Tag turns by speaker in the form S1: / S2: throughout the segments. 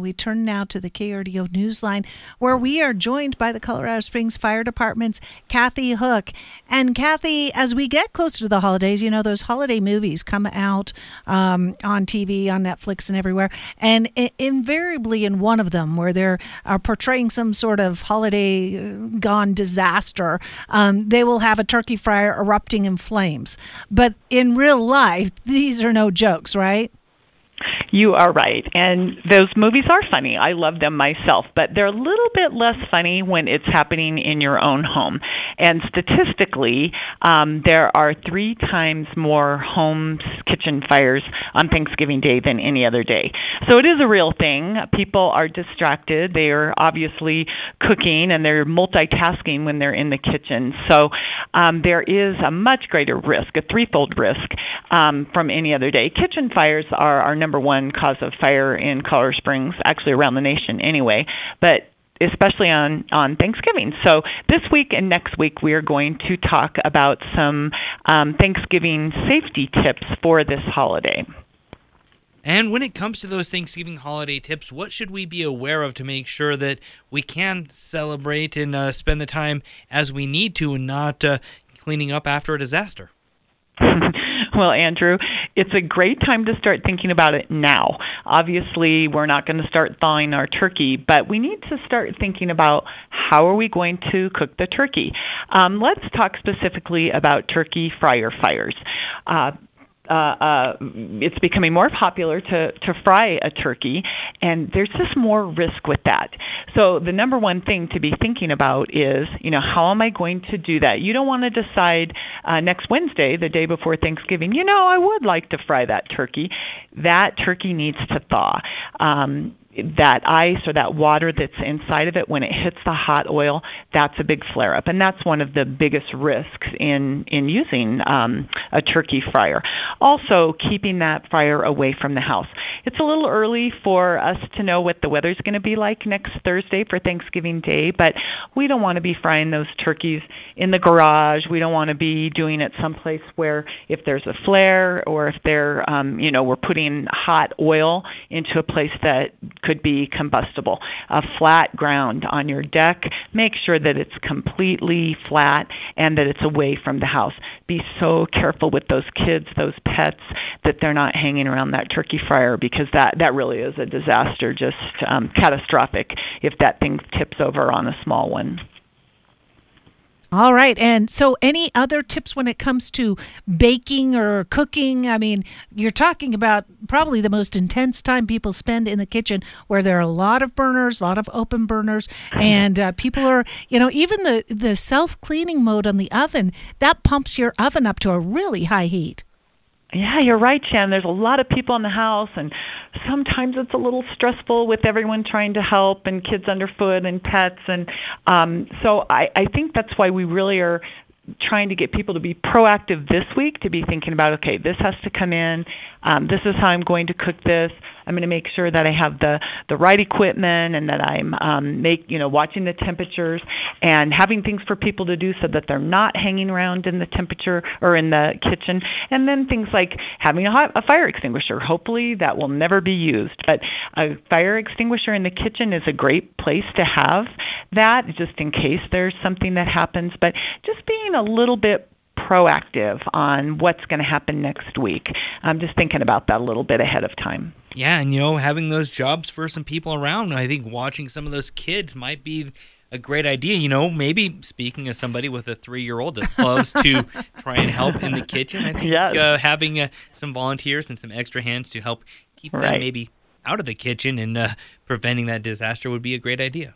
S1: We turn now to the KRDO Newsline, where we are joined by the Colorado Springs Fire Department's Kathy Hook. And Kathy, as we get closer to the holidays, you know, those holiday movies come out um, on TV, on Netflix, and everywhere. And I- invariably, in one of them, where they're uh, portraying some sort of holiday uh, gone disaster, um, they will have a turkey fryer erupting in flames. But in real life, these are no jokes, right?
S2: You are right. And those movies are funny. I love them myself, but they're a little bit less funny when it's happening in your own home. And statistically, um, there are three times more home kitchen fires on Thanksgiving Day than any other day. So it is a real thing. People are distracted. They are obviously cooking and they're multitasking when they're in the kitchen. So um, there is a much greater risk, a threefold risk um, from any other day. Kitchen fires are our number one cause of fire in Colorado Springs, actually around the nation anyway. But especially on on Thanksgiving. So this week and next week we are going to talk about some um, Thanksgiving safety tips for this holiday.
S3: And when it comes to those Thanksgiving holiday tips, what should we be aware of to make sure that we can celebrate and uh, spend the time as we need to and not uh, cleaning up after a disaster?
S2: well, Andrew, it's a great time to start thinking about it now. Obviously, we're not going to start thawing our turkey, but we need to start thinking about how are we going to cook the turkey. Um, let's talk specifically about turkey fryer fires. Uh, uh, uh, it's becoming more popular to, to fry a turkey, and there's just more risk with that. So the number one thing to be thinking about is, you know, how am I going to do that? You don't want to decide uh, next Wednesday, the day before Thanksgiving, you know, I would like to fry that turkey. That turkey needs to thaw. Um, that ice or that water that's inside of it when it hits the hot oil that's a big flare up and that's one of the biggest risks in in using um, a turkey fryer. Also keeping that fryer away from the house. It's a little early for us to know what the weather's going to be like next thursday for thanksgiving day but we don't want to be frying those turkeys in the garage we don't want to be doing it someplace where if there's a flare or if they're um, you know we're putting hot oil into a place that could be combustible. A flat ground on your deck, make sure that it's completely flat and that it's away from the house. Be so careful with those kids, those pets, that they're not hanging around that turkey fryer because that, that really is a disaster, just um, catastrophic if that thing tips over on a small one.
S1: All right. And so, any other tips when it comes to baking or cooking? I mean, you're talking about probably the most intense time people spend in the kitchen where there are a lot of burners, a lot of open burners, and uh, people are, you know, even the, the self cleaning mode on the oven that pumps your oven up to a really high heat.
S2: Yeah, you're right, Shan. There's a lot of people in the house, and sometimes it's a little stressful with everyone trying to help and kids underfoot and pets. And um, so I, I think that's why we really are trying to get people to be proactive this week to be thinking about okay this has to come in um, this is how i'm going to cook this. I'm going to make sure that i have the the right equipment and that i'm um, make you know watching the temperatures and having things for people to do so that they're not hanging around in the temperature or in the kitchen. And then things like having a, hot, a fire extinguisher. Hopefully that will never be used but a fire extinguisher in the kitchen is a great place to have that just in case there's something that happens. But just being a little bit proactive on what's going to happen next week. I'm just thinking about that a little bit ahead of time.
S3: Yeah, and you know, having those jobs for some people around, I think watching some of those kids might be a great idea. You know, maybe speaking as somebody with a three-year-old that loves to try and help in the kitchen, I think
S2: yes.
S3: uh, having uh, some volunteers and some extra hands to help keep
S2: right.
S3: them maybe out of the kitchen and uh, preventing that disaster would be a great idea.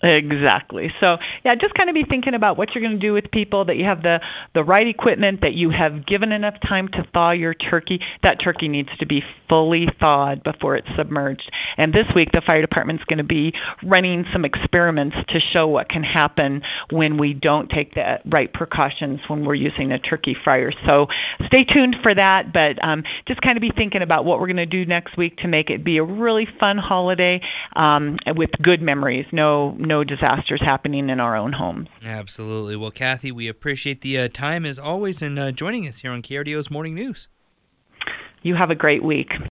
S2: Exactly. So, yeah, just kind of be thinking about what you're going to do with people, that you have the, the right equipment, that you have given enough time to thaw your turkey. That turkey needs to be fully thawed before it's submerged. And this week, the fire department's going to be running some experiments to show what can happen when we don't take the right precautions when we're using a turkey fryer. So, stay tuned for that, but um, just kind of be thinking about what we're going to do next week to make it be a really fun holiday um, with good memories. No, no disasters happening in our own homes.
S3: Absolutely. Well, Kathy, we appreciate the uh, time as always and uh, joining us here on KRDO's Morning News.
S2: You have a great week.